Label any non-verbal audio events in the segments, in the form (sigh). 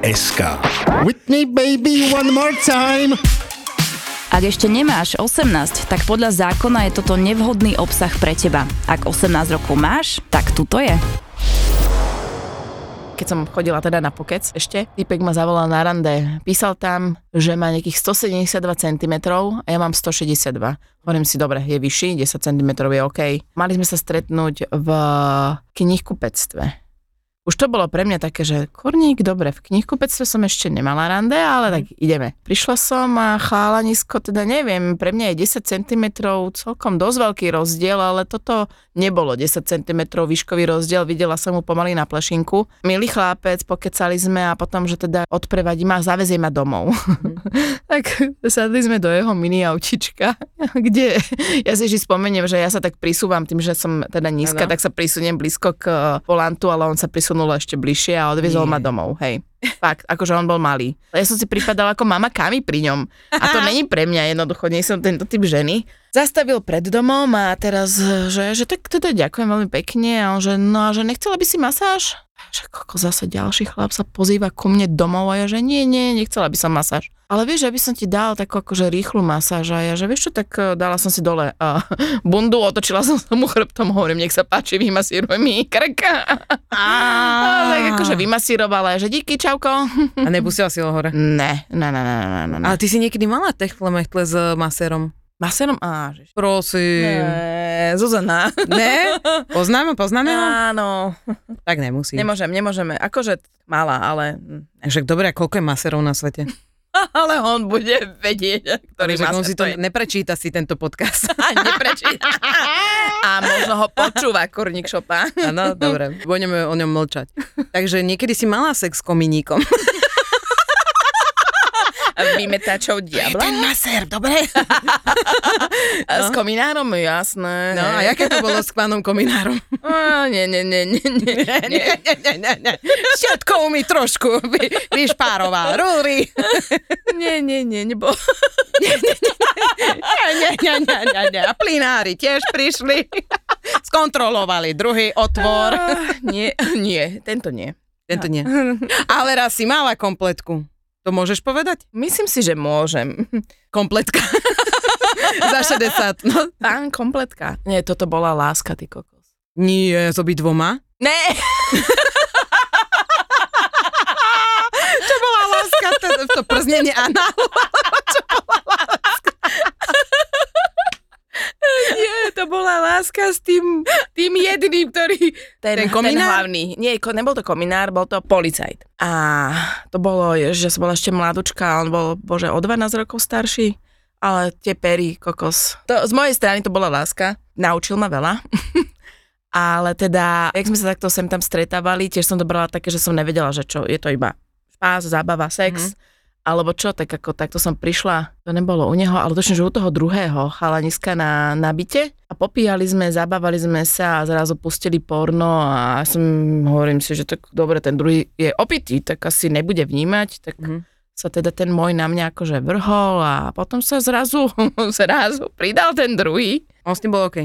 www.zapotur.sk Whitney baby one more time. Ak ešte nemáš 18, tak podľa zákona je toto nevhodný obsah pre teba. Ak 18 rokov máš, tak tuto je. keď som chodila teda na pokec ešte, typek ma zavolal na rande. Písal tam, že má nejakých 172 cm a ja mám 162. Hovorím si, dobre, je vyšší, 10 cm je OK. Mali sme sa stretnúť v knihkupectve. Už to bolo pre mňa také, že korník, dobre, v knihkupectve som ešte nemala rande, ale tak ideme. Prišla som a chalanisko, teda neviem, pre mňa je 10 cm celkom dosť veľký rozdiel, ale toto nebolo 10 cm výškový rozdiel, videla som mu pomaly na plešinku. Milý chlápec, pokecali sme a potom, že teda odprevadí ma zavezie ma domov. (laughs) tak sadli sme do jeho mini autička, (laughs) kde ja si ešte spomeniem, že ja sa tak prisúvam tým, že som teda nízka, Áno. tak sa prisuniem blízko k volantu, ale on sa prisunul ešte bližšie a odviezol Nie. ma domov, hej. Fakt, akože on bol malý. Ja som si pripadala ako mama Kami pri ňom. A to (laughs) není pre mňa jednoducho, nie som tento typ ženy. Zastavil pred domom a teraz, že, že tak teda ďakujem veľmi pekne a on že, no a že nechcela by si masáž? Že koko zase ďalší chlap sa pozýva ku mne domov a ja že nie, nie, nechcela by som masáž. Ale vieš, že by som ti dal takú akože rýchlu masáž a ja že vieš čo, tak eh, dala som si dole uh, (laughs) bundu, otočila som sa mu chrbtom, hovorím, nech sa páči, vymasíruj mi krka. A (laughs) tak akože vymasírovala, že díky, čauko. A nepustila si ho hore. Ne, ne, ne, ne, ne, ne. Ale ty si niekedy mala techtle mechtle s masérom. Maserom? Á. Prosím. Ne, Zuzana. Ne? Poznáme, poznáme ho? Áno. Tak nemusí. Nemôžem, nemôžeme. Akože malá, ale... Však dobre, a koľko je maserov na svete? (laughs) Ale on bude vedieť, ktorý Však on si to to je. neprečíta si tento podcast. (laughs) A neprečíta. (laughs) A možno ho počúva kurník šopa. Áno, dobre, budeme o ňom mlčať. Takže niekedy si mala sex s kominíkom. Vymetačov diabla. masér, dobre? A s kominárom, jasné. No a jaké to bolo s pánom kominárom? Á, nie, nie, nie, nie, nie. nie, nie, nie, nie. Všetko mi trošku vy, vyšpároval. Rúry. Nie, nie, nie, nebol. Nie, nie, nie, nie, nie, nie. A plinári tiež prišli. Skontrolovali druhý otvor. Á, Nie, nie, tento nie. Tento nie. Ale raz si mala kompletku. To môžeš povedať? Myslím si, že môžem. (laughs) Kompletka. (laughs) Za 60. No. Pán kompletka. Nie, toto bola láska, ty kokos. Nie, s obidvoma. Ne, (laughs) Čo bola láska? To, to prznenie análu. nie, to bola láska s tým, tým jedným, ktorý... Ten, Ten kominár? Ten hlavný. Nie, nebol to kominár, bol to policajt. A to bolo, že som bola ešte mladučka a on bol, bože, o 12 rokov starší. Ale tie pery, kokos. To, z mojej strany to bola láska. Naučil ma veľa. (laughs) Ale teda, jak sme sa takto sem tam stretávali, tiež som to brala také, že som nevedela, že čo, je to iba spás, zábava, sex, mm-hmm. Alebo čo, tak ako takto som prišla, to nebolo u neho, ale točne, že u toho druhého chalaniska na, na byte a popíjali sme, zabávali sme sa a zrazu pustili porno a ja som, hovorím si, že tak dobre, ten druhý je opitý, tak asi nebude vnímať, tak Mhm. sa teda ten môj na mňa akože vrhol a potom sa zrazu, (laughs) zrazu pridal ten druhý. On s tým bol OK.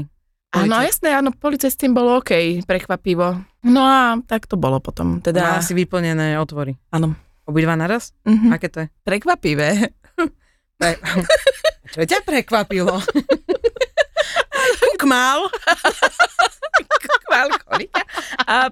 Áno, jasné, áno, policajt s tým bolo OK, prekvapivo. No a tak to bolo potom, teda, si vyplnené otvory. áno. Obidva naraz? Mhm. Aké to je? Prekvapivé. (laughs) Pre... Čo ťa prekvapilo? (laughs) Kuk mal. Kvalkolika. A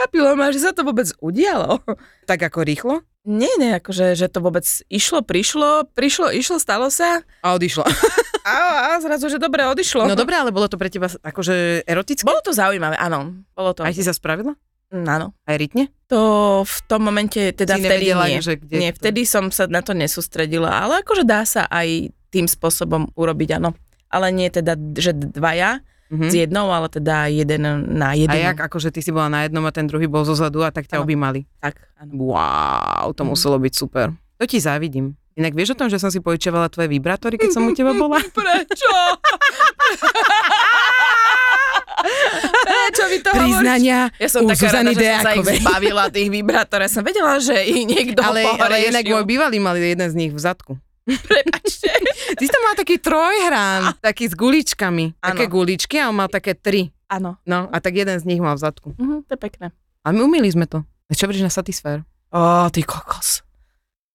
prekvapilo ma, že sa to vôbec udialo. Tak ako rýchlo? Nie, nie, akože, že to vôbec išlo, prišlo, prišlo, išlo, stalo sa A odišlo. (laughs) a, a zrazu, že dobre, odišlo. No dobré, ale bolo to pre teba akože erotické? Bolo to zaujímavé, áno. Bolo to. Aj si sa spravila? Áno. Aj rytne? To v tom momente, teda Si vtedy nie. že kde nie, to- vtedy som sa na to nesústredila, ale akože dá sa aj tým spôsobom urobiť, áno. Ale nie teda, že dvaja, mm-hmm. s jednou, ale teda jeden na jeden. A jak akože ty si bola na jednom a ten druhý bol zozadu a tak ťa Áno. objímali. Tak, áno. Wow, to Mhm. muselo byť super. To ti závidím. Inak vieš o tom, že som si požičiavala tvoje vibrátory, keď som u teba bola? (laughs) Prečo? (laughs) Prečo vy to Priznania Ja som u taká rada, Zuzany že som sa ich zbavila tých vibrátorov. Ja som vedela, že ich niekto Ale, ale inak môj bývalý mal jeden z nich v zadku. Prepačte. (laughs) Ty si tam mal taký trojhrán, taký s guličkami. Áno. Také guličky a on mal také tri. Áno. No a tak jeden z nich mal v zadku. Mhm, to je pekné. A my umili sme to. A čo vríš na Satisfyer? Ó, ty kokos.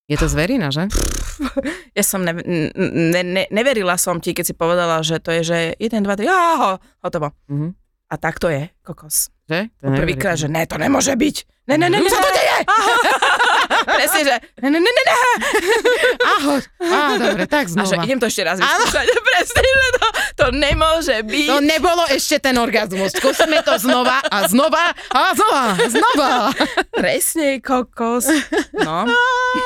Je to zverina, že? Ja som ne, ne, ne, neverila som ti, keď si povedala, že to je, že 1, 2, 3, áho, hotovo. Mhm. A tak to je, kokos. Že? To Prvýkrát, že ne, to nemôže byť. Ne, ne, ne, ne, Čo to deje? (laughs) Presne, že ne, ne, ne, ne, ne. Ahoj. Á, dobre, tak A že znova. idem to ešte raz vyskúšať. (laughs) Presne, že to, to nemôže byť. To nebolo ešte ten orgazmus. Skúsime to znova a znova a znova, znova. Presne, kokos. No,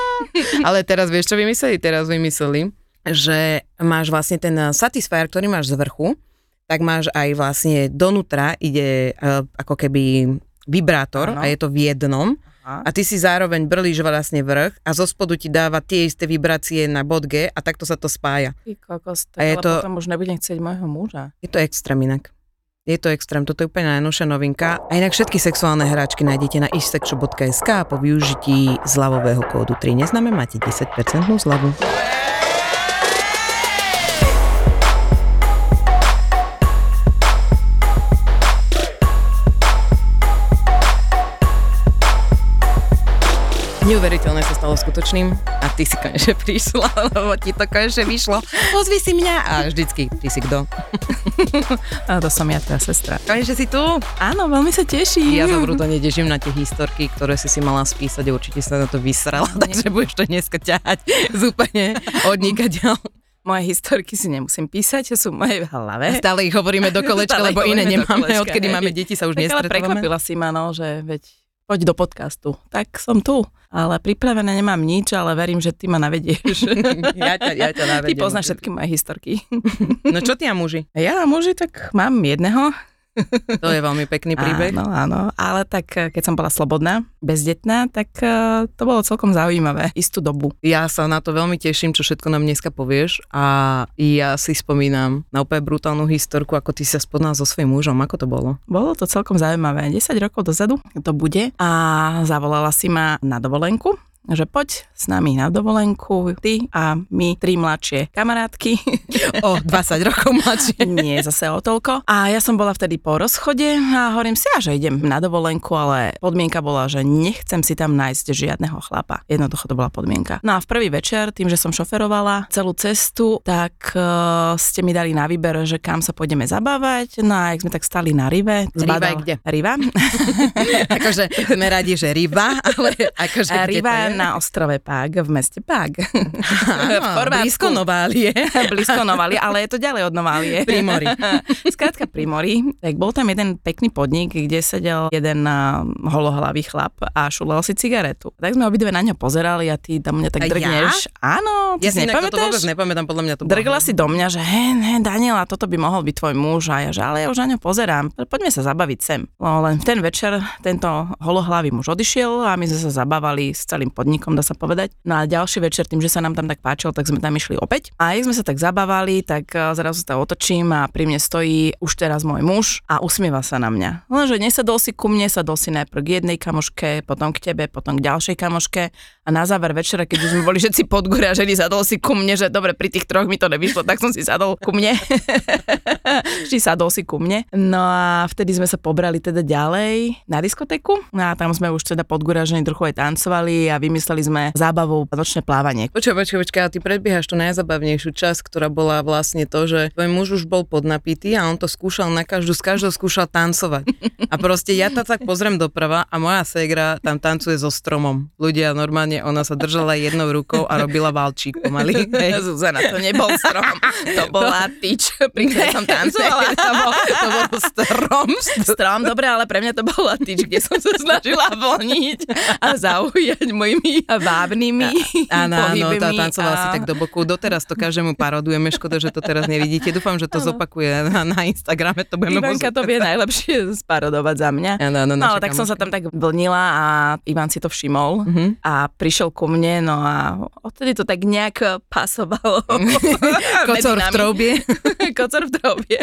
(laughs) Ale teraz vieš, čo vymysleli? Teraz vymysleli, že máš vlastne ten Satisfyer, ktorý máš z vrchu, tak máš aj vlastne donútra ide uh, ako keby vibrátor Áno. a je to v jednom. Aha. A ty si zároveň brlíš vlastne vrch a zo spodu ti dáva tie isté vibrácie na bod G a takto sa to spája. ty kokos, A tak je ale to- potom už nebudem chcieť môjho muža. Je to extrém inak. Je to extrém, toto je úplne najnovšia novinka. A inak všetky sexuálne hráčky nájdete na isexshop.sk a po využití zľavového kódu 3 neznáme máte 10% zľavu. Neuveriteľné sa stalo skutočným a ty si konečne prišla, (laughs) lebo ti to konečne vyšlo. Pozvi si mňa a vždycky, ty si kto? (laughs) A to som ja, tvoja sestra. Konečne si tu. Áno, veľmi sa teším. Ja sa brutálne teším na tie historky, ktoré si si mala spísať a určite sa na to vysrala, takže budeš to dneska ťahať (laughs) z úplne odnikateľ. Moje historky si nemusím písať, sú moje v hlave. Stále ich hovoríme do kolečka, lebo iné nemáme, kolečka, odkedy hej. máme deti sa už nestretávame. prekvapila si ma, no, že veď poď do podcastu. Tak som tu, ale pripravené nemám nič, ale verím, že ty ma navedieš. (laughs) Ja ťa, ja ťa Ty navediem. poznáš všetky moje historky. No čo ty a muži? Ja a muži, tak mám jedného. To je veľmi pekný príbeh. Áno, áno, ale tak eh, keď som bola slobodná, bezdetná, tak eh, to bolo celkom zaujímavé, istú dobu. Ja sa na to veľmi teším, čo všetko nám dneska povieš a ja si spomínam na úplne brutálnu historku, ako ty sa spoznal so svojím mužom. Ako to bolo? Bolo to celkom zaujímavé. 10 rokov dozadu to bude a zavolala si ma na dovolenku že poď s nami na dovolenku, ty a my, tri mladšie kamarátky. (laughs) O 20 rokov mladšie. (laughs) Nie zase o toľko. A ja som bola vtedy po rozchode a hovorím si, a že idem na dovolenku, ale podmienka bola, že nechcem si tam nájsť žiadneho chlapa. Jednoducho to bola podmienka. No a v prvý večer, tým, že som šoferovala celú cestu, tak uh, ste mi dali na výber, že kam sa pôjdeme zabávať. No a jak sme tak stali na Rive. Riva je kde? Riva. (laughs) akože sme radi, že ryba, ale akože Riva je? Na ostrove Pag, v meste Pag. Áno, v Chorvátsku. blízko Noválie. (laughs) Blízko Noválie, ale je to ďalej od Noválie. (laughs) Pri mori. (laughs) Skrátka pri mori. Tak bol tam jeden pekný podnik, kde sedel jeden holohlavý chlap a šulal si cigaretu. Tak sme obidve na ňo pozerali a ty tam mňa tak A ja? drgneš. Áno, ty Ja si inak toto vôbec nepamätáš? nepamätám, podľa mňa to bolo. Drgla si do mňa, že hej, ne, Daniela, toto by mohol byť tvoj muž a ja, že ale ja už na ňo pozerám, poďme sa zabaviť sem. No len ten večer tento holohlavý muž odišiel a my sme sa zabávali s celým podnikom, dá sa povedať. No a ďalší večer, tým, že sa nám tam tak páčilo, tak sme tam išli opäť. A jak sme sa tak zabávali, tak eh, zrazu sa otočím a pri mne stojí už teraz môj muž a usmieva sa na mňa. Lenže nesadol si ku mne, sadol si najprv k jednej kamoške, potom k tebe, potom k ďalšej kamoške a na záver večera, keď už sme boli všetci pod gore a ženy sadol si ku mne, že dobre, pri tých troch mi to nevyšlo, tak som si sadol ku mne. (laughs) Vždy sadol si ku mne. No a vtedy sme sa pobrali teda ďalej na diskotéku. No a tam sme už teda pod ženy trochu aj tancovali a vymysleli sme zábavu nočné plávanie. Počkaj, počkaj, počkaj, ale ty predbiehaš tú najzabavnejšiu časť, ktorá bola vlastne to, že tvoj muž už bol podnapitý a on to skúšal na každú, z každou skúšal tancovať. A proste ja to tak pozriem doprava a moja segra tam tancuje so stromom. Ľudia normálne, ona sa držala jednou rukou a robila valčík pomaly. (laughs) Hej. Zuzana, to nebol strom, to bola tyč, pri ktorej som tancovala. (laughs) to, bol, to bol strom. Strom, dobre, ale pre mňa to bola tyč, kde som sa snažila vlniť a zaujať mojim takými vábnymi Áno, áno, tá tancovala a- si tak do boku. Doteraz to každému parodujeme, škoda, že to teraz nevidíte. Dúfam, že to zopakuje na, na Instagrame, to budeme Ivanka to vie najlepšie sparodovať za mňa. Áno, áno, No ale tak som sa tam tak vlnila a Ivan si to všimol Mhm. a prišiel ku mne, no a odtedy to tak nejak pasovalo. (laughs) Kocor v troubie. (laughs) Kocor v trobie.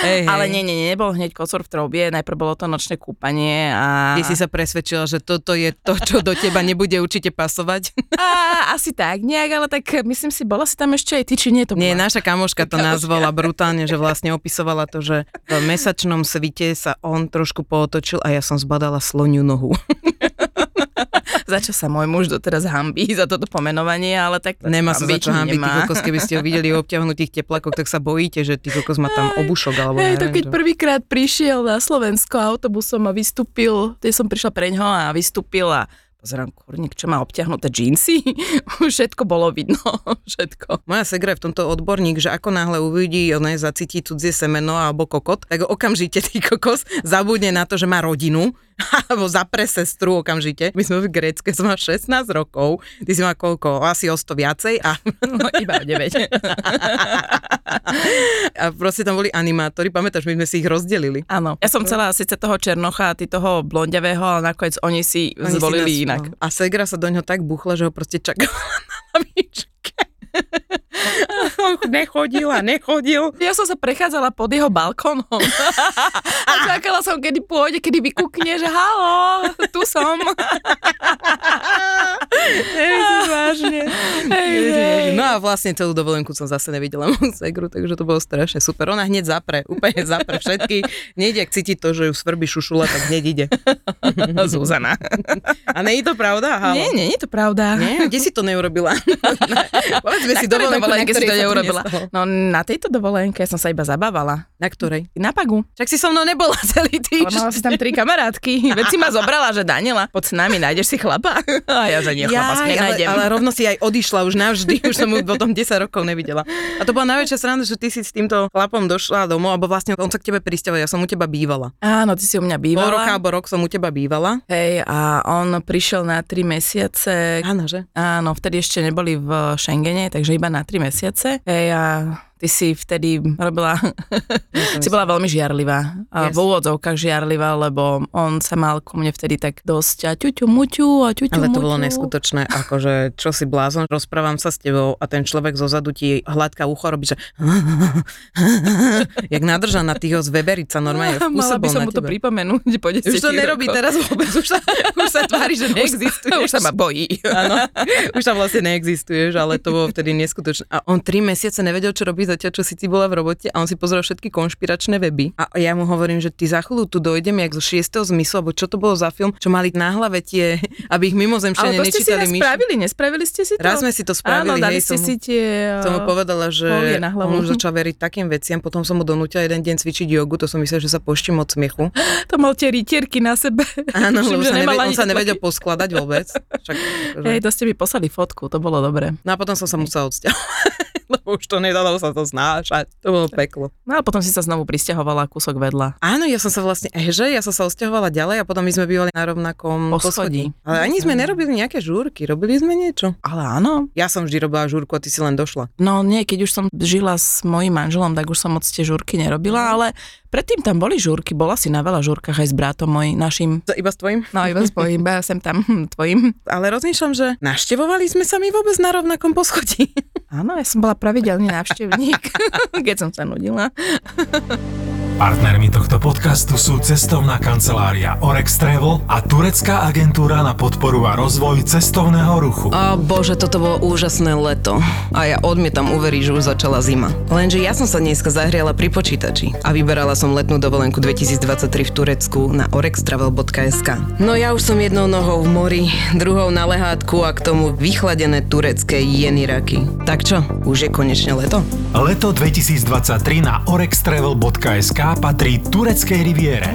Hej. Ale nie, nie, nebol hneď kocor v trobie, najprv bolo to nočné kúpanie a... Ty si sa presvedčila, že toto je to, čo do teba nebude určite pasovať. a asi tak, nejak, ale tak myslím si, bola si tam ešte aj ty, či nie to Nie, bola? naša kamoška to nazvala brutálne, že vlastne opisovala to, že v mesačnom svite sa on trošku pootočil a ja som zbadala sloniu nohu. Za čo sa môj muž doteraz hambí za toto pomenovanie, ale tak... Nemá sa za čo hambiť, ty kokos, keby ste ho videli v obťahnutých teplákoch, tak sa bojíte, že ty kokos má tam obušok, alebo Hej, to keď čo. prvýkrát prišiel na Slovensko autobusom a vystúpil, keď som prišla preňho a vystúpil a pozerám, kurník, čo má obťahnuté džínsy. (laughs) Všetko bolo vidno, (laughs) všetko. Moja segra je v tomto odborník, že ako náhle uvidí, ona zacíti cudzie semeno alebo kokot, tak okamžite ty kokos zabudne na to, že má rodinu, (laughs) alebo zapre sestru okamžite. My sme v Grécke, som mal 16 rokov, ty si má koľko? Asi o 100 viacej a, (laughs) No, iba o 9. (laughs) a proste tam boli animátori, pamätáš, my sme si ich rozdelili. Áno. Ja som chcela síce toho Černocha a ty toho blondiavého, ale nakoniec oni si Oni si zvolili nás- inak. A segra sa do ňoho tak buchla, že ho proste čakala na lavičke. (laughs) nechodil a nechodil. Ja som sa prechádzala pod jeho balkónom (laughs) a čakala som, kedy pôjde, kedy vykúkne, že halo, tu som. Hej, vážne. Hej, hej. No a vlastne celú dovolenku som zase nevidela moju segru, takže to bolo strašne super. Ona hneď zapre, úplne zapre všetky. Hneď, ak cíti to, že ju svrbí šušula, tak hneď ide. (laughs) Zuzana. A nie je to pravda? Halo? Nie, nie, nie je to pravda. Nie? Kde si to neurobila? Povedzme si dovolenku, na si to neurobila? nestalo. No na tejto dovolenke som sa iba zabávala. Na ktorej? Na Pagu. Čak si so mnou nebola (laughs) celý Ale týždeň. mala si tam tri kamarátky. (laughs) Veď si ma zobrala, že Daniela, poď s nami, nájdeš si chlapa. (laughs) A ja, že nie, chlapa si ale, ale rovno si aj odišla už navždy, už som ju potom 10 rokov nevidela. A to bola najväčšia sranda, že ty si s týmto chlapom došla domov, alebo vlastne on sa k tebe prisťahoval, ja som u teba bývala. Áno, ty si u mňa Pol bývala. roka alebo rok som u teba bývala. Hej, a on prišiel na tri mesiace. Áno, že? Áno, vtedy ešte neboli v Schengene, takže iba na tri mesiace. Hej, a ty si vtedy robila, (laughs) si bola veľmi žiarlivá. Yes. v úvodzovkách žiarlivá, lebo on sa mal ku mne vtedy tak dosť a ťuťu muťu a ťuťu Ale to muťu. bolo neskutočné, akože čo si blázon, rozprávam sa s tebou a ten človek zo zadu ti hladká ucho robí, že (laughs) jak nadrža na tých z veverica normálne (laughs) Mala by som mu to tebe. pripomenúť po 10 Už to nerobí rokoch. teraz vôbec, už sa, už sa tvári, že neexistuje. Už sa ma bojí. Áno, už tam vlastne neexistuješ, ale to bolo vtedy neskutočné. A on tri mesiace nevedel, čo robí zatiaľ, čo si ty bola v robote a on si pozrel všetky konšpiračné weby. A ja mu hovorím, že ty za chvíľu tu dojdem, jak zo šiestého zmyslu, alebo čo to bolo za film, čo mali na hlave tie, (laughs) aby ich Ale mimozemšťania to ste si nečítali raz myši. spravili, nespravili ste si to? Raz sme si to spravili, Áno, dali hej, ste si tie... som mu povedala, že na hlavu. on už začal veriť takým veciam, potom som mu donútila jeden deň cvičiť jogu, to som myslel, že sa poštím od smiechu. (gasps) To mal tie rytierky na sebe. (laughs) Áno, lebo že sa neved, on sa nevedel poskladať vôbec. Však, akože. (laughs) Hej, to ste mi poslali fotku, to bolo dobre. No a potom som sa musela odsťahovať, už to nedalo sa to znášať. To bolo peklo. No ale potom si sa znovu pristahovala kúsok vedľa. Áno, ja som sa vlastne, eh, že ja som sa odsťahovala ďalej a potom my sme bývali na rovnakom Poschodí. poschodí. Ale ani sme nerobili nejaké žúrky, robili sme niečo. Ale áno. Ja som vždy robila žúrku a ty si len došla. No nie, keď už som žila s mojím manželom, tak už som moc tie žúrky nerobila, ale predtým tam boli žúrky, bola si na veľa žúrkach aj s bratom môj, našim. To iba s tvojim? No iba s tvojím, iba sem tam hm, tvojim. Ale rozmýšľam, že naštevovali sme sa my vôbec na rovnakom poschodí. Áno, ja som bola pravidelný návštevník, (laughs) keď som sa nudila. Partnermi tohto podcastu sú cestovná kancelária Orex Travel a turecká agentúra na podporu a rozvoj cestovného ruchu. Ó bože, toto bolo úžasné leto. A ja odmietam uveriť, že už začala zima. Lenže ja som sa dneska zahriala pri počítači a vyberala som letnú dovolenku 2023 v Turecku na orextravel.sk. No ja už som jednou nohou v mori, druhou na lehátku a k tomu vychladené turecké jeniraky. Tak čo, už je konečne leto? Leto 2023 na orextravel.sk patrí tureckej riviere.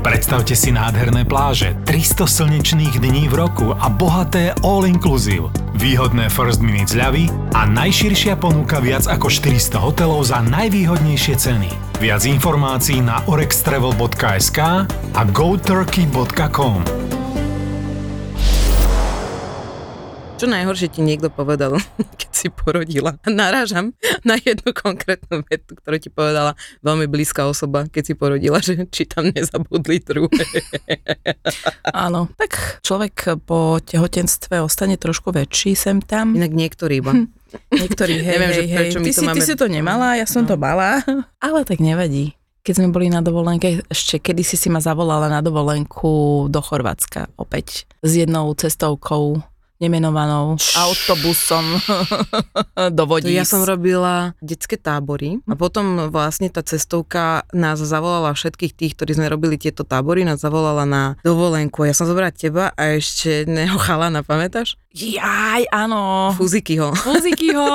Predstavte si nádherné pláže, 300 slnečných dní v roku a bohaté all-inclusive. Výhodné first minute zľavy a najširšia ponuka viac ako 400 hotelov za najvýhodnejšie ceny. Viac informácií na orextravel.sk a goturkey.com. Čo najhoršie ti niekto povedal, (laughs) keď si porodila. Narážam na jednu konkrétnu vetu, ktorú ti povedala veľmi blízka osoba, keď si porodila, že či tam nezabudli druhé. (laughs) Áno, tak človek po tehotenstve ostane trošku väčší sem tam. Inak niektorí iba. Niektorí, hej, Neviem, že hej, hej. prečo my Ty, to si, máme- ty si to nemala, ja som No. to mala. (laughs) Ale tak nevadí. Keď sme boli na dovolenke, ešte kedy si si ma zavolala na dovolenku do Chorvátska opäť s jednou cestovkou nemenovanou autobusom (laughs) do Vodíc. ja som robila detské tábory a potom vlastne tá cestovka nás zavolala všetkých tých, ktorí sme robili tieto tábory, nás zavolala na dovolenku. Ja som zobrala teba a ešte jedného (laughs) chalana, pamätáš? Jaj, áno. Fuzikyho. Muzikyho,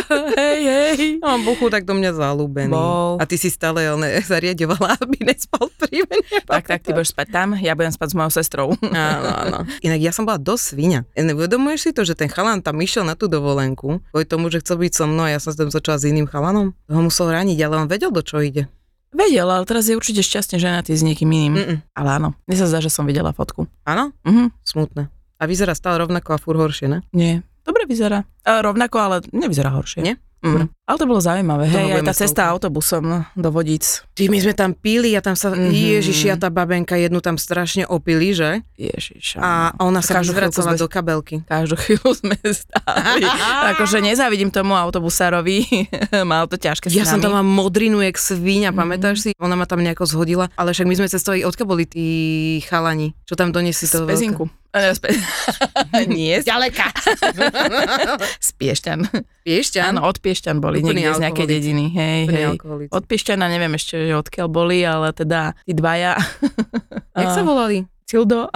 (laughs) hej, hej. No, Buchu tak do mňa zalúbený. Bol. A ty si stále on (laughs) zariadovala, aby nespal pri mne. Tak, tak, ty budeš spať tam, ja budem spať s mojou sestrou. Áno, áno. Inak ja som bola dosť svinia. Uvedomuješ si to, že ten chalan tam išiel na tú dovolenku, kvôli tomu, že chcel byť so mnou a ja som tam začala s iným chalanom? Ho musel raniť, ale on vedel, do čo ide. Vedel, ale teraz je určite šťastne ženatý s niekým iným. Mm-mm. Ale áno, mne sa zdá, že som videla fotku. Áno? Mhm, Smutné. A vyzerá stále rovnako a fur horšie, ne? nie. Dobre vyzerá. A rovnako, ale nevyzerá horšie. Nie? Mm. Ale to bolo zaujímavé, Toho hej, aj tá sa cesta autobusom do Vodíc. Ty, my sme tam píli a tam sa, Mhm. mm-hmm. ježiši, a tá babenka jednu tam strašne opili, že? Ježiš. A ona sa sme- do kabelky. Každú chvíľu sme stáli. (laughs) akože nezávidím tomu autobusárovi, (laughs) mal to ťažké Ja som tam mám modrinu, jak svíňa, Mhm. pamätáš si? Ona ma tam nejako zhodila, ale však my sme cestovali, odkiaľ boli tí chalani, čo tam doniesli Z to Pezinku. Eh, z Pe- (laughs) Nie, z Ďaleka. (laughs) z Piešťan. Piešťan? Áno, od Piešťan boli, Úplný niekde z nejakej dediny. Hej, Úplný hej. alkoholici. Od Piešťana neviem ešte, že odkiaľ boli, ale teda tí dvaja. (laughs) Jak sa volali? Cildo.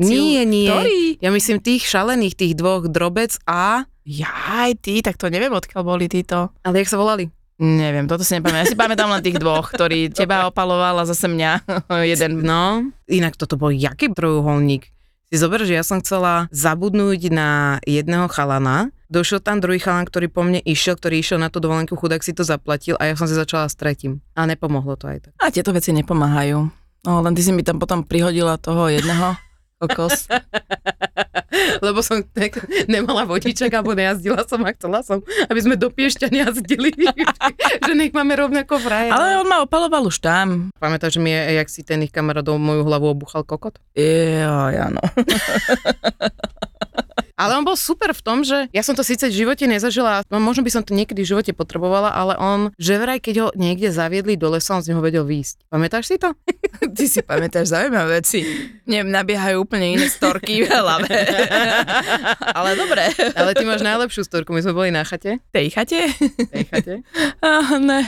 Nie, nie. Ktorý? Ja myslím tých šalených, tých dvoch, drobec a... Jaj, ty, tak to neviem, odkiaľ boli títo. Ale jak sa volali? Neviem, toto si nepamätám. Ja si pamätám len tých dvoch, ktorí teba opaloval a zase mňa. Jeden. No, inak toto bol jaký trojuholník. Si zober, že ja som chcela zabudnúť na jedného chalana, došiel tam druhý chalan, ktorý po mne išiel, ktorý išiel na tú dovolenku, chudák si to zaplatil a ja som si začala s tretím. A nepomohlo to aj tak. A tieto veci nepomáhajú. No, len ty si mi tam potom prihodila toho jedného (laughs) kokos. Lebo som tak nemala vodičak alebo nejazdila som a chcela som, aby sme do Piešťan jazdili. že nech máme rovnako frajer. Ale on ma opaloval už tam. Pamätáš mi, jak si ten ich kamarátov moju hlavu obuchal kokot? Joj, áno. (laughs) Ale on bol super v tom, že ja som to síce v živote nezažila, no možno by som to niekedy v živote potrebovala, ale on, že vraj keď ho niekde zaviedli do lesa, on z neho vedel výjsť. Pamätáš si to? (laughs) Ty si pamätáš zaujímavé veci. Mne nabiehajú úplne iné storky v hlave. (laughs) Ale dobre. Ale ty máš najlepšiu storku, my sme boli na chate. Tej chate? Tej chate. (laughs) Ah, ne.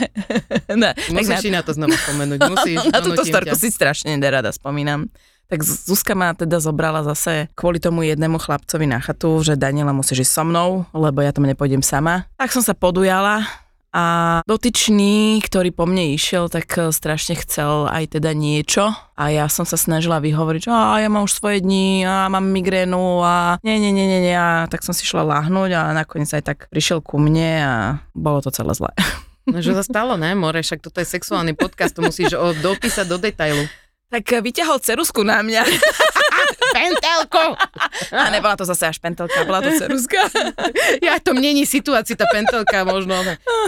ne. Musíš si na to znova spomenúť, musíš. na túto storku ťa. si strašne nerada spomínam. Tak Zuzka ma teda zobrala zase kvôli tomu jednému chlapcovi na chatu, že Daniela musíš ísť so mnou, lebo ja tam nepôjdem sama. Tak som sa podujala a dotyčný, ktorý po mne išiel, tak eh, strašne chcel aj teda niečo a ja som sa snažila vyhovoriť, že a ja mám už svoje dni a mám migrénu a nie, nie, nie, nie, nie. A tak som si šla láhnuť a nakoniec aj tak prišiel ku mne a bolo to celé zlé. No, že sa stalo, ne, More, však toto je sexuálny podcast, to musíš o, dopísať do detailu. Tak eh, vyťahol cerusku na mňa. (laughs) Pentelko! A nebola to zase až pentelka, bola to ceruska. (laughs) Ja, to není situácia, tá pentelka možno.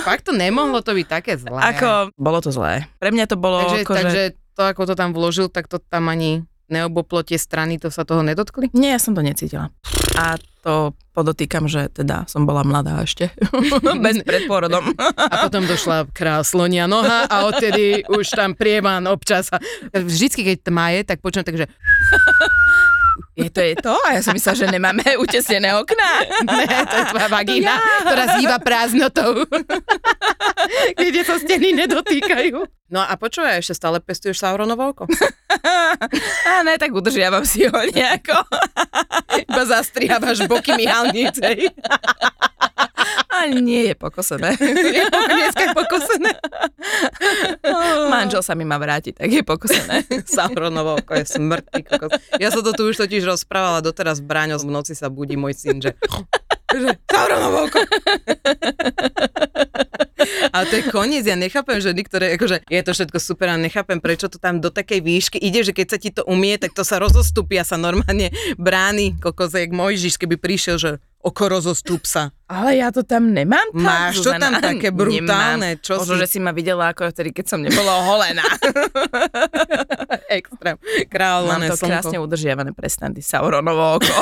Fakt to nemohlo to byť také zlé. Ako, bolo to zlé. Pre mňa to bolo takže, ako, takže že... to, ako to tam vložil, tak to tam ani neoboplo tie strany, to sa toho nedotkli? Nie, ja som to necítila. A to podotýkam, že teda som bola mladá ešte. (laughs) Bez predporodom. A potom došla král slonia noha a odtedy už tam prievan občas. Vždycky, keď tma je, tak počujem tak, že Je to je to? A ja som myslela, že nemáme (laughs) utesnené okná. ne, to je tvoja vagína, ktorá zýva prázdnotou. (laughs) Kde sa steny nedotýkajú. No a počúvaj, ešte stále pestuješ Sauronovo oko? (laughs) A ne, tak udržiavam si ho nejako. Iba zastrihávaš boky mihalnice. A nie je pokosené. (laughs) Dneska je pokosené. (laughs) Manžel sa mi má vrátiť, tak je pokosené. (laughs) Sauronovo oko je smrť. ty kokos. Ja sa to tu už totiž rozprávala doteraz v Bráňo, v noci sa budí môj syn, že, že Sauronovo oko. Ale to je koniec, ja nechápem ženy, ktoré, akože je to všetko super a nechápem, prečo to tam do takej výšky ide, že keď sa ti to umie, tak to sa rozostupia sa normálne brány, kokos, jak Mojžiš, keby prišiel, že oko rozostúp sa. Ale ja to tam nemám. Tak, Máš to tam také brutálne, Nemám. čo Možno, si- že si ma videla ako vtedy, keď som nebola oholená. (laughs) Extrém. Kráľované Mám to slnko. krásne udržiavané prestandy Sauronovo oko. (laughs)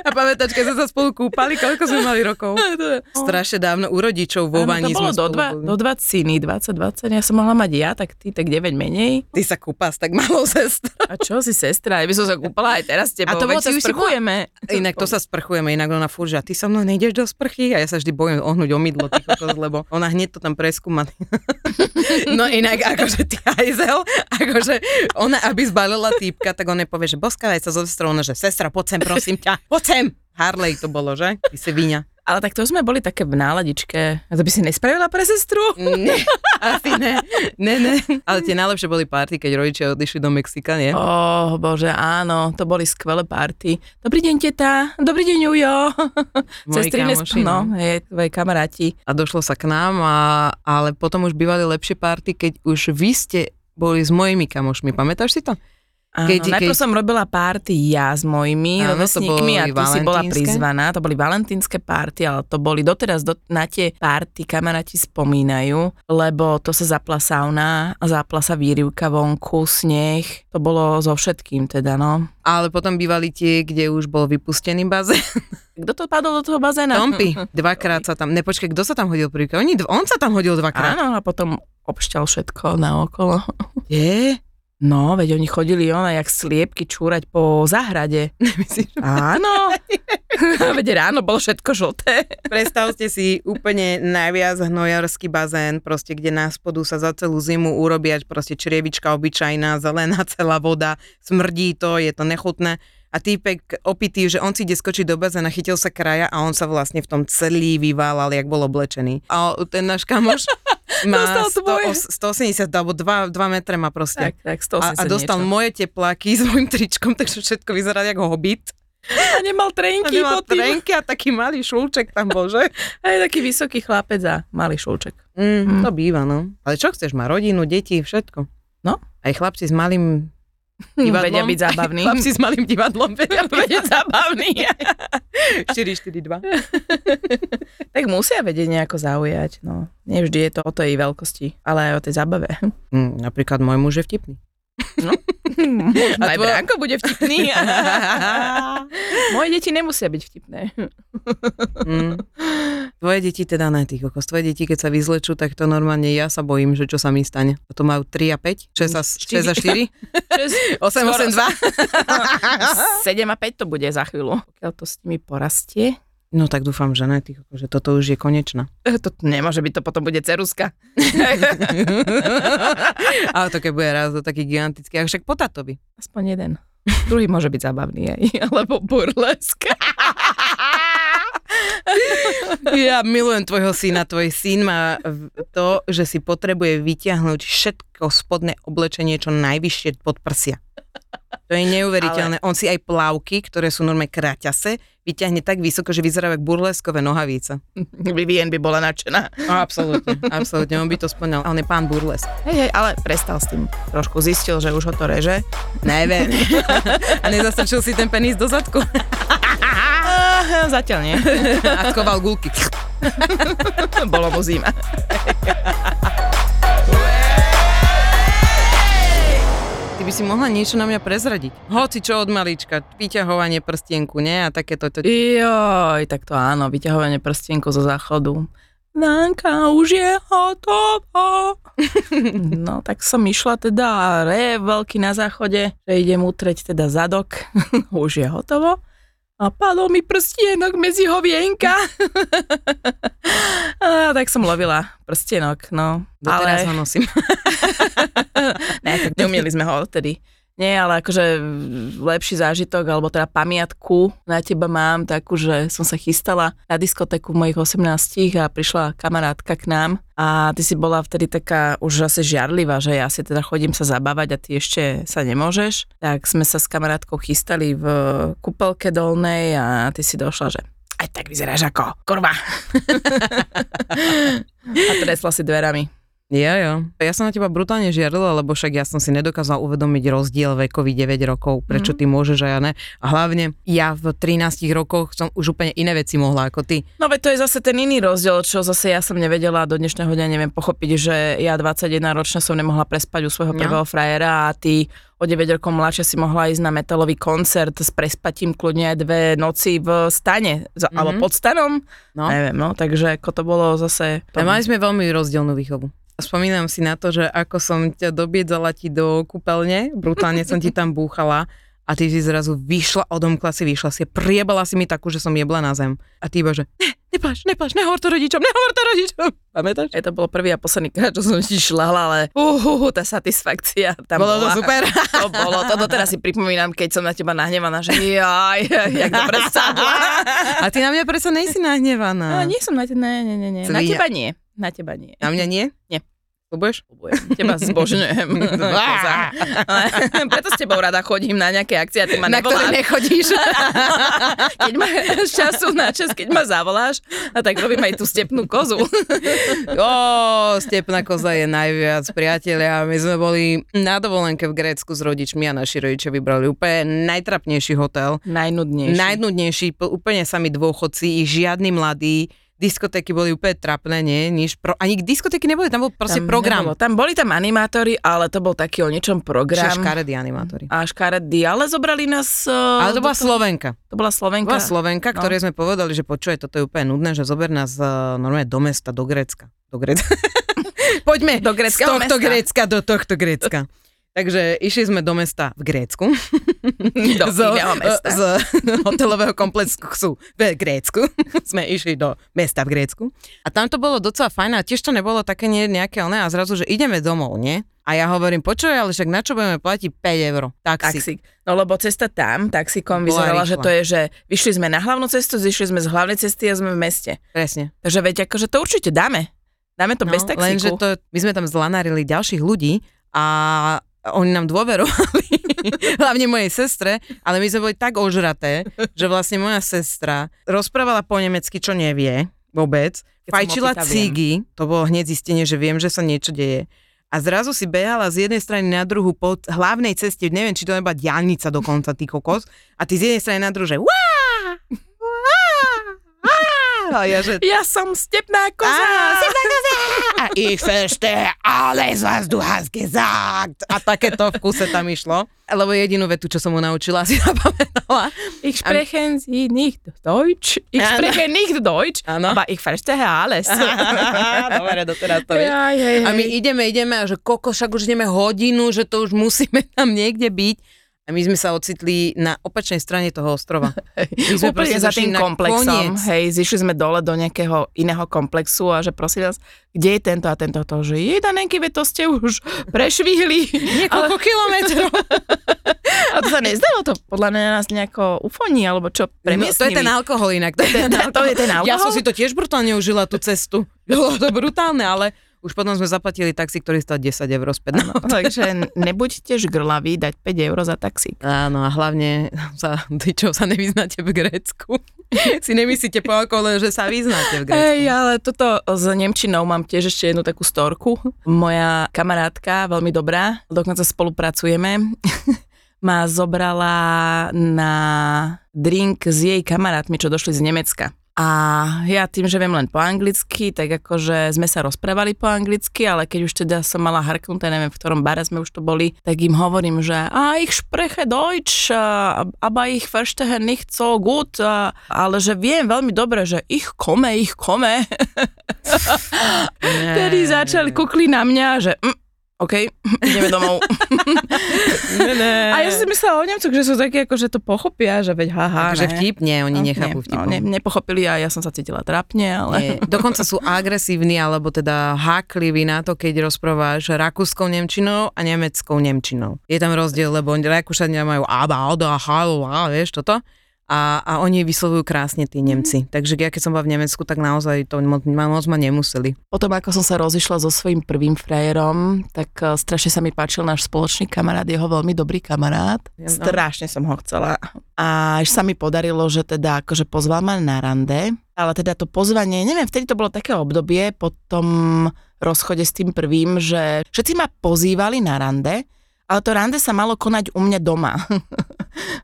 A pamätáš, keď sme sa spolu kúpali, koľko sme mali rokov? Strašne dávno u rodičov vo vani to bolo sme do, spolu dva, boli. do 20, 20, 20, ja som mohla mať ja, tak ty tak 9 menej. Ty sa kúpa s tak malou sestrou. A čo si sestra, ja by som sa kúpala aj teraz s tebou, A to bolo, sa už si bola- sprchujeme. Inak to sa sprchujeme, inak ona furt, že a ty so mnou nejdeš do sprchy a ja sa vždy bojím ohnúť o mydlo, ty kokos, lebo ona hneď to tam preskúma. (laughs) No inak akože ty hajzel, akože ona aby zbalila týpka, tak ona jej povie, že boskávaj sa zo sestrou, ona, že sestra, poď sem, prosím ťa, poď sem. Harley to bolo, že? Ty si viňa. Ale tak to sme boli také v náladičke. A to by si nespravila pre sestru? Nie, asi ne. Ne, ne. Ale tie najlepšie boli party, keď rodičia odišli do Mexika, nie? Oh, bože, áno, to boli skvelé party. Dobrý deň, teta. Dobrý deň, Ujo. Moji Sestrine kamoši, sp- no, je, tvoje kamaráti. a došlo sa k nám, a, ale potom už bývali lepšie party, keď už vy ste boli s mojimi kamošmi. Pamätáš si to? Áno, Keď- najprv keď- som robila party ja s mojimi Áno, rovesníkmi a ty si bola prizvaná. To boli valentínske party, ale to boli doteraz do, na tie party kamaráti spomínajú, lebo to sa zapla sauna, zapla sa výrivka vonku, sneh. To bolo so všetkým teda, no. Ale potom bývali tie, kde už bol vypustený bazén. (laughs) Kto to padol do toho bazéna? Tompy. (laughs) Dvakrát sa tam, nepočkej, kto sa tam hodil prvýkrát? Oni, dv- on sa tam hodil dvakrát. Áno, a potom obšťal všetko naokolo. Je? No, veď oni chodili ona jak sliepky čúrať po záhrade. (laughs) Áno. (laughs) veď ráno bolo všetko žlté. Predstavte si úplne najviac hnojorský bazén, proste kde na spodu sa za celú zimu urobia proste črievička obyčajná, zelená celá voda, smrdí to, je to nechutné. A týpek opitý, že on si ide skočiť do bazéna, chytil sa kraja a on sa vlastne v tom celý vyválal, jak bol oblečený. A ten náš kamoš má Dostal tvoje. 100, 180 alebo 2, 2 metre má proste. Tak, tak, a, 180 a dostal niečo. moje tepláky s môjim tričkom, (laughs) takže všetko vyzerá jak hobit. A nemal A trenky nemal pod tým. trenky a taký malý šulček tam bol, že? (laughs) Aj taký vysoký chlapec a malý šulček. Mm, to býva, no. Ale čo chceš, má rodinu, deti, všetko. No. Aj chlapci s malým divadlom. Vedia byť zábavný. Aj (laughs) chlapci s malým divadlom vedia (laughs) byť Vedia zábavný. 4-4-2. tak musia vedieť nejako zaujať. No. Nie vždy je to o tej veľkosti, ale aj o tej zábave. Mm, napríklad môj muž je vtipný. Možno aj tvoj- Branko bude vtipný. (laughs) Moje deti nemusia byť vtipné. Mm. Tvoje deti teda ne, ty kokos. Tvoje deti, keď sa vyzlečú, tak to normálne ja sa bojím, že čo sa mi stane. A to majú 3 a 5? 6 a, 6 a 4? 8, 8, 2? 7 a 5 to bude za chvíľu. Pokiaľ to s nimi porastie, No tak dúfam, že ne, kokos, že toto už je konečná. (laughs) to nemôže byť, to potom bude ceruska. Ale to keď bude raz do taký gigantický, a však po tatovi. Aspoň jeden. Druhý môže byť zábavný aj, alebo burlesk. Ja milujem tvojho syna. Tvoj syn má to, že si potrebuje vyťahnuť všetko spodné oblečenie čo najvyššie pod prsia. To je neuveriteľné. Ale... On si aj plavky, ktoré sú normálne kraťase, vyťahne tak vysoko, že vyzerá ako burleskové nohavice. Vivien by bola nadšená. No, absolútne, absolútne. On by to splňal. On je pán burlesk. Hej, hej, ale prestal s tým. Trošku zistil, že už ho to reže. Neviem. (laughs) A nezastrčil si ten penis do zadku. (laughs) Zatiaľ nie. (laughs) A skoval gulky. Bolo mu zima. By si mohla niečo na mňa prezradiť. Hoci čo od malička. Vyťahovanie prstienku, nie? A takéto. To... Joj, tak to áno, vyťahovanie prstienku zo záchodu. Danka, už je hotovo. (laughs) No, tak som išla teda a rev veľký na záchode, že idem utreť teda zadok. (laughs) už je hotovo. A padol mi prstienok medzi hovienka. (laughs) a, tak som lovila prstienok, no. Doteraz Ale- ho nosím. (laughs) Ne, tak neumieli sme ho odtedy. Nie, ale akože lepší zážitok, alebo teda pamiatku na teba mám takú, že som sa chystala na diskotéku v mojich 18 a prišla kamarátka k nám a ty si bola vtedy taká už asi žiarlivá, že ja si teda chodím sa zabávať a ty ešte sa nemôžeš. Tak sme sa s kamarátkou chystali v kúpelke dolnej a ty si došla, že aj tak vyzeráš ako kurva. (laughs) a tresla si dverami. Jo, jo. Ja som na teba brutálne žiarila, lebo však ja som si nedokázal uvedomiť rozdiel vekový 9 rokov, prečo Mhm. ty môžeš a ja ne. A hlavne ja v 13 rokoch som už úplne iné veci mohla ako ty. No veď to je zase ten iný rozdiel, čo zase ja som nevedela a do dnešného dňa neviem pochopiť, že ja 21 ročná som nemohla prespať u svojho No. prvého frajera a ty o 9 rokov mladšia si mohla ísť na metalový koncert s prespatím kľudne aj dve noci v stane, mm-hmm. alebo pod stanom. No. Neviem, no, takže ako to bolo zase... A mali sme veľmi rozdielnú výchovu. Spomínam si na to, že ako som ťa dobiedzala ti do kúpeľne, brutálne som ti tam búchala a ty si zrazu vyšla, odomkla si, vyšla si, priebala si mi takú, že som jebla na zem. A ty iba, že ne, nepáš, nepáš, nehovor to rodičom, nehovor to rodičom. Pamätáš? Je to bolo prvý a posledný krát, čo som ti šľahla, ale uhuhu, tá satisfakcia tam Bolo bola. to super. To bolo, to doteraz si pripomínam, keď som na teba nahnevaná, že jaj, jak dobre sadla. A ty na mňa predsa nejsi nahnevaná. No, nie som na teba, nie, nie, nie, nie. Na teba nie. Na teba nie. Na mňa nie? Nie. Ľubuješ? Teba zbožňujem. (laughs) (laughs) Preto s tebou rada chodím na nejaké akcie a ty ma Na ktoré nechodíš. (laughs) Keď ma z času na čas, keď ma zavoláš, a tak robím aj tú stepnú kozu. Ó, Stepná koza je najviac, priatelia. My sme boli na dovolenke v Grécku s rodičmi a naši rodičia vybrali úplne najtrapnejší hotel. Najnudnejší. Najnudnejší, úplne sami dôchodci, žiadny mladí. Diskotéky boli úplne trapné, nie? Nič pro... Ani diskotéky neboli, tam bol proste Tam program. nebolo. Tam boli tam animátori, ale to bol taký o niečom program. Škaredí animátori. A škaredí, ale zobrali nás... Uh, Ale to bola Slovenka. To bola Slovenka. Bola Slovenka, No. ktorej sme povedali, že počuje, toto je úplne nudné, že zober nás uh, normálne do mesta, do Grécka. Do Grécka. (laughs) Poďme Do z gréckeho tohto mesta. Grécka do tohto Grécka. Takže išli sme do mesta v Grécku. (laughs) Do (laughs) iného mesta. Z hotelového komplexu v Grécku. (laughs) sme išli do mesta v Grécku. A tam to bolo docela fajn a tiež to nebolo také nejaké oné a zrazu, že ideme domov, nie? A ja hovorím, počuj, ale však na čo budeme platiť 5 eur? Taxi. Taxík. No lebo cesta tam, taxikom, vyzerala, že to je, že vyšli sme na hlavnú cestu, zišli sme z hlavnej cesty a sme v meste. Presne. Takže veď, akože to určite dáme. Dáme to bez No, lenže taxíku. to, my sme tam zlanárili ďalších ľudí a oni nám dôverovali, (laughs) hlavne mojej sestre, ale my sme boli tak ožraté, že vlastne moja sestra rozprávala po nemecky, čo nevie vôbec, Keď fajčila cigy, to bolo hneď zistenie, že viem, že sa niečo deje. A zrazu si behala z jednej strany na druhú po hlavnej ceste, neviem, či to nebola diálnica dokonca, ty kokos, a ty z jednej strany na druhú, že! Wá! A ja, že Ja som stepná koza. Á, a ich verstehe alles, was du hast gesagt. A takéto v kuse tam išlo. Lebo jedinú vetu, čo som mu naučila, (laughs) si zapamätala. Ich sprechen Sie nicht Deutsch. Ich spreche nicht Deutsch, Áno. aber ich verstehe alles. (laughs) Dobre, doteraz to vieš. Jaj, hej, A my hej. ideme, ideme a že koko, však už ideme hodinu, že to už musíme tam niekde byť. A my sme sa ocitli na opačnej strane toho ostrova. (laughs) My sme Úplne za tým komplexom, koniec. hej, zišli sme dole do nejakého iného komplexu a že prosím vás, kde je tento a tento to, že je Danenky, to ste už (laughs) prešvihli. (laughs) Niekoľko kilometrov. A to sa nezdalo to podľa mňa nás nejako ufoní, alebo čo No, to je premiestnili. ten alkohol inak. To je ten, To je ten Ja som alkohol? si to tiež brutálne užila, tú cestu. Bolo to brutálne, ale už potom sme zaplatili taxi, ktorý stal 10 eur späť. No. Takže nebuďte žgrlaví dať 5 eur za taxík. Áno, a hlavne sa, ty čo sa nevyznáte v Grécku. si nemyslíte po alkohole, že sa vyznáte v Grécku. Hej, ale toto s Nemčinou mám tiež ešte jednu takú storku. Moja kamarátka, veľmi dobrá, dokonca spolupracujeme, (laughs) ma zobrala na drink s jej kamarátmi, čo došli z Nemecka. A ja tým, že viem len po anglicky, tak akože sme sa rozprávali po anglicky, ale keď už teda som mala harknuté, neviem v ktorom bare sme už to boli, tak im hovorím, že a ich spreche Deutsch, aber ich verstehe nicht so gut, ale že viem veľmi dobre, že ich kome, ich kome. (laughs) (laughs) Tedy začali, kukli na mňa, že mm, OK, (laughs) ideme domov. (laughs) Ne, ne. A ja som si myslela o Nemcoch, že sú takí, ako že to pochopia, že veď haha, Akože ne. vtip? Nie, oni No, nechápu vtip. No, ne, nepochopili a ja som sa cítila trápne, ale... Nie. Dokonca sú agresívni, alebo teda hákliví na to, keď rozprávaš rakúskou nemčinou a nemeckou nemčinou. Je tam rozdiel, lebo Rakúšania majú aba, oda, halo, a vieš toto. A, a oni vyslovujú krásne tí Nemci. Takže ja keď som bola v Nemecku, tak naozaj to moc, moc ma nemuseli. Potom, ako som sa rozišla so svojím prvým frajerom, tak uh, strašne sa mi páčil náš spoločný kamarát, jeho veľmi dobrý kamarát. Ja, no. Strašne som ho chcela. A až sa mi podarilo, že teda akože pozval ma na rande, ale teda to pozvanie, neviem, vtedy to bolo také obdobie po tom rozchode s tým prvým, že všetci ma pozývali na rande, ale to rande sa malo konať u mňa doma. (laughs)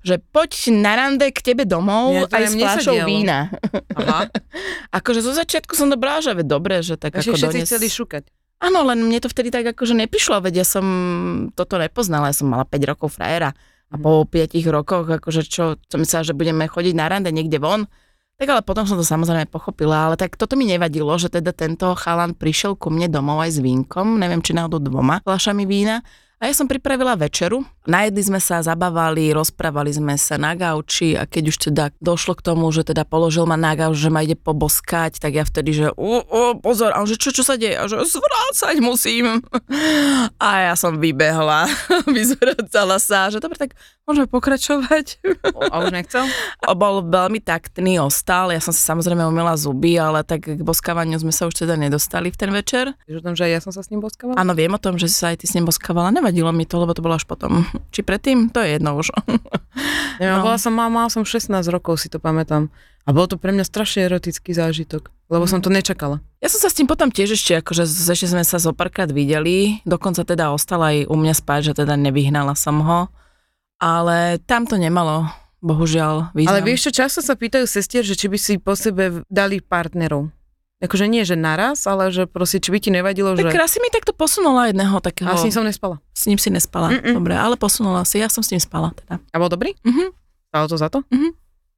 že poď na rande k tebe domov Ja, aj s fľašou vína. Aha. (laughs) akože zo začiatku som dobrá, že dobre, že tak Takže ako všetci dones... chceli šukať. Áno, len mne to vtedy tak akože neprišlo, veď ja som toto nepoznala, ja som mala 5 rokov frajera a po 5 rokoch, akože čo, som myslela, že budeme chodiť na rande niekde von, tak ale potom som to samozrejme pochopila, ale tak toto mi nevadilo, že teda tento chalan prišiel ku mne domov aj s vínkom, neviem či náhodou dvoma fľašami vína a ja som pripravila večeru. Najedli sme sa, zabávali, rozprávali sme sa na gauči a keď už teda došlo k tomu, že teda položil ma na gauč, že ma ide poboskať, tak ja vtedy, že o, o, pozor, a on, že čo, čo sa deje? A že zvrácať musím. (laughs) A ja som vybehla, (laughs) vyzvracala sa, že dobre, tak môžeme pokračovať. A už nechcel? (laughs) A bol veľmi taktný, ostal. Ja som si samozrejme umila zuby, ale tak k boskávaniu sme sa už teda nedostali v ten večer. Vieš o tom, že aj ja som sa s ním boskávala? Áno, viem o tom, že si sa aj ty s ním boskávala. Nevadilo mi to, lebo to bolo až potom. Či predtým? To je jedno už. (laughs) Neviem, No. bola som, mala, mala som 16 rokov, si to pamätám. A bol to pre mňa strašne erotický zážitok, lebo som to nečakala. Ja som sa s tým potom tiež ešte, akože ešte sme sa zo párkrát videli, dokonca teda ostala aj u mňa spať, že teda nevyhnala som ho, ale tam to nemalo, bohužiaľ, význam. Ale vieš čo, často sa pýtajú sestier, že či by si po sebe dali partnerov. Akože nie, že naraz, ale že proste, či by ti nevadilo, tak že... raz si mi takto posunula jedného takého, A s ním som nespala. s ním si nespala, Mm-mm. dobre, ale posunula si, ja som s ním spala teda. A bol dobrý? Mhm. Stalo to za to? Mhm.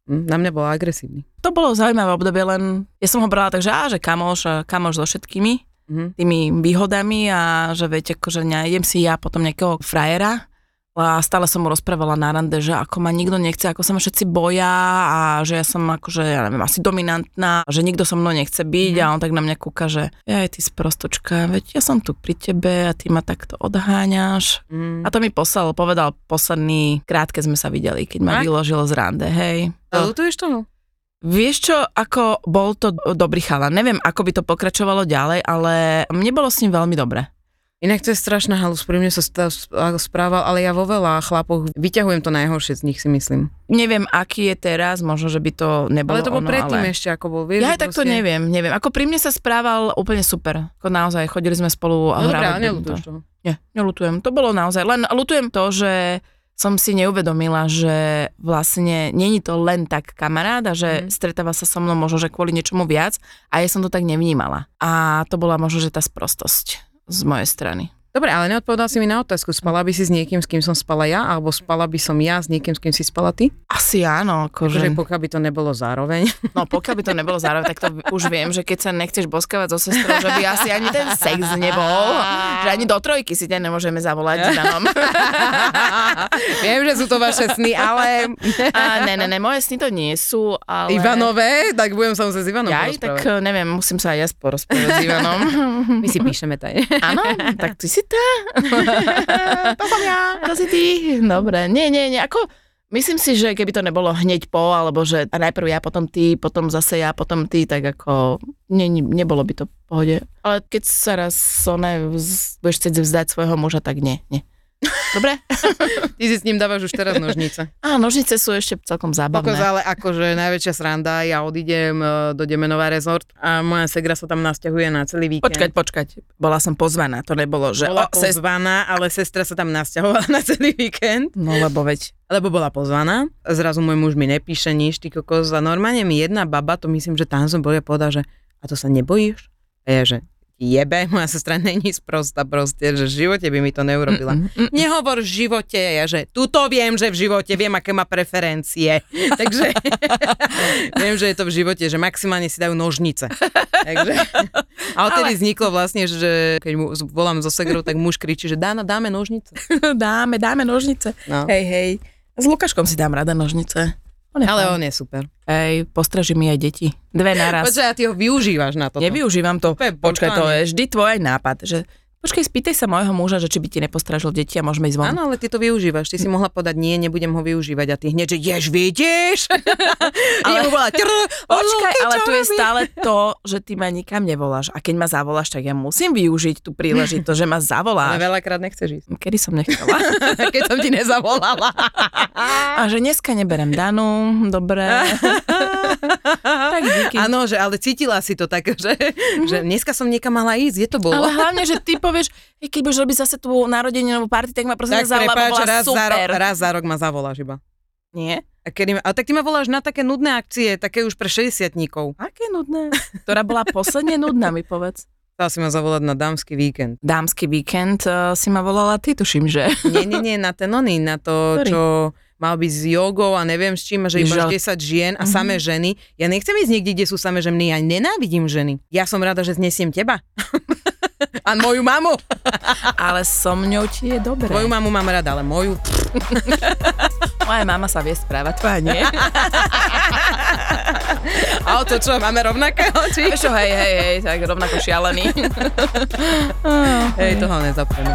Hm, Na mňa bol agresívny. To bolo zaujímavé obdobie, len ja som ho brala tak, že á, že kamoš, kamoš so všetkými Mhm. tými výhodami a že viete, akože nejdem si ja potom nejakého frajera a stále som mu rozprávala na rande, že ako ma nikto nechce, ako sa ma všetci boja a že ja som akože, ja neviem, asi dominantná, že nikto so mnou nechce byť a on tak na mňa kúka, že aj ty sprostočka, veď ja som tu pri tebe a ty ma takto odháňaš. Mm. A to mi poslal, povedal posledný krát, keď sme sa videli, keď ma Fakt? vyložil z rande, hej. A lutuješ toho? Vieš čo, ako bol to dobrý chalan. Neviem, ako by to pokračovalo ďalej, ale mne bolo s ním veľmi dobre. Inak to je strašná halus, pri mne sa správal, ale ja vo veľa chlapoch vyťahujem to najhoršie z nich, si myslím. Neviem, aký je teraz, možno, že by to nebolo ale to bol ono, predtým ale... ešte, ako bol, vieš? Ja aj tak to neviem, neviem. Ako pri mne sa správal úplne super. Ako naozaj, chodili sme spolu a No ale badminton. nelutuješ toho. Nie, nelutujem. To bolo naozaj, len lutujem to, že som si neuvedomila, že vlastne není to len tak kamarát a že Mhm. stretáva sa so mnou možno, že kvôli niečomu viac a ja som to tak nevnímala. A to bola možno, že tá sprostosť z mojej strany. Dobre, ale neodpovedal si mi na otázku. Spala by si s niekým, s kým som spala ja, alebo spala by som ja s niekým, s kým si spala ty? Asi áno, Že akože, pokiaľ by to nebolo zároveň. no pokiaľ by to nebolo zároveň, tak to už viem, že keď sa nechceš boskávať so sestrou, že by asi ani ten sex nebol, že ani do trojky si ťa nemôžeme zavolať. Viem, že sú to vaše sny, ale... A ne, ne, ne, moje sny to nie sú, ale... Ivanové, tak budem sa musieť s Ivanom Jaj, tak eh, neviem, musím sa aj ja porozprávať s Ivanom. My si píšeme taj. Áno, tak ty si tá? (laughs) to som ja. To si ty. Dobre, nie, nie, nie, ako... Myslím si, že keby to nebolo hneď po, alebo že najprv ja, potom ty, potom zase ja, potom ty, tak ako ne, ne, nebolo by to v pohode. Ale keď sa raz one, budeš chcieť vzdať svojho muža, tak nie, nie. Dobre? (laughs) Ty si s ním dávaš už teraz nožnice. Á, nožnice sú ešte celkom Pokos, zábavné. ale akože najväčšia sranda, ja odídem e, do Demenová rezort a moja segra sa tam nasťahuje na celý víkend. Počkať, počkať. Bola som pozvaná, to nebolo, že... bola o, sest- pozvaná, ale sestra sa tam nasťahovala (laughs) na celý víkend. No lebo veď Lebo bola pozvaná. Zrazu môj muž mi nepíše nič, ty kokos. A normálne mi jedna baba, to myslím, že tam som bol, ja povedal, že a to sa nebojíš? A ja, že jebe, (laughs) moja sestra není sprosta proste, že v živote by mi to neurobila. Mm, mm, mm. Nehovor v živote, ja že tuto viem, že v živote viem, aké má preferencie. (laughs) Takže (laughs) viem, že je to v živote, že maximálne si dajú nožnice. Takže, a odtedy vzniklo vlastne, že keď mu volám zo segrou, tak muž kričí, že Dána, dáme nožnice. dáme, dáme nožnice. No. Hej, hej. S Lukáškom si dám rada nožnice. On je Ale fajn. on je super. Hej, postraží mi aj deti. Dve naraz. Počkaj, a ty ho využívaš na toto. Nevyužívam to. To Počkaj, to je vždy tvoj nápad, že Počkej, spýtaj sa môjho muža, že či by ti nepostražil deti a môžeme ísť von. Áno, ale ty to využívaš. Ty si mohla podať nie, nebudem ho využívať a ty hneď, že ješ, vidíš? (laughs) ale... bola, (laughs) Počkaj, ale tu je stále to, že ty ma nikam nevoláš. A keď ma zavoláš, tak ja musím využiť tú príležitosť, že ma Ale zavoláš. veľakrát nechceš ísť. (laughs) Kedy som nechcela. Keď som ti nezavolala. A že dneska neberem Danu, dobre. tak díky. Áno, že ale cítila si to tak, že, že dneska som niekam mala ísť, je to bolo. Ale hlavne, že ty povieš, "Hej, keď budeš robiť zase tú narodeninovú party, tak ma prosím tak zavolá, prepáč, raz, za, ro- super. raz za rok ma zavoláš iba. Nie? A kedy ma, ale tak ty ma voláš na také nudné akcie, také už pre 60 Aké nudné? Ktorá bola posledne nudná, mi povedz. Chcela si ma zavolať na dámsky víkend. Dámsky víkend uh, si ma volala ty, tuším, že? Nie, nie, nie, na ten oný, na to, Ktorý? čo mal byť s jogou a neviem s čím, že iba Že- 10 žien a samé ženy. Ja nechcem ísť niekde, kde sú samé ženy, ja nenávidím ženy. Ja som rada, že znesiem teba. A moju mamu. Ale so mňou ti je dobré. Moju mamu mám rada, ale moju... Moja mama sa vie správať, tvoja nie. A o to čo, máme rovnakého, či? Čo, hej, hej, hej, tak rovnako šialený. Hej, toho nezapneme.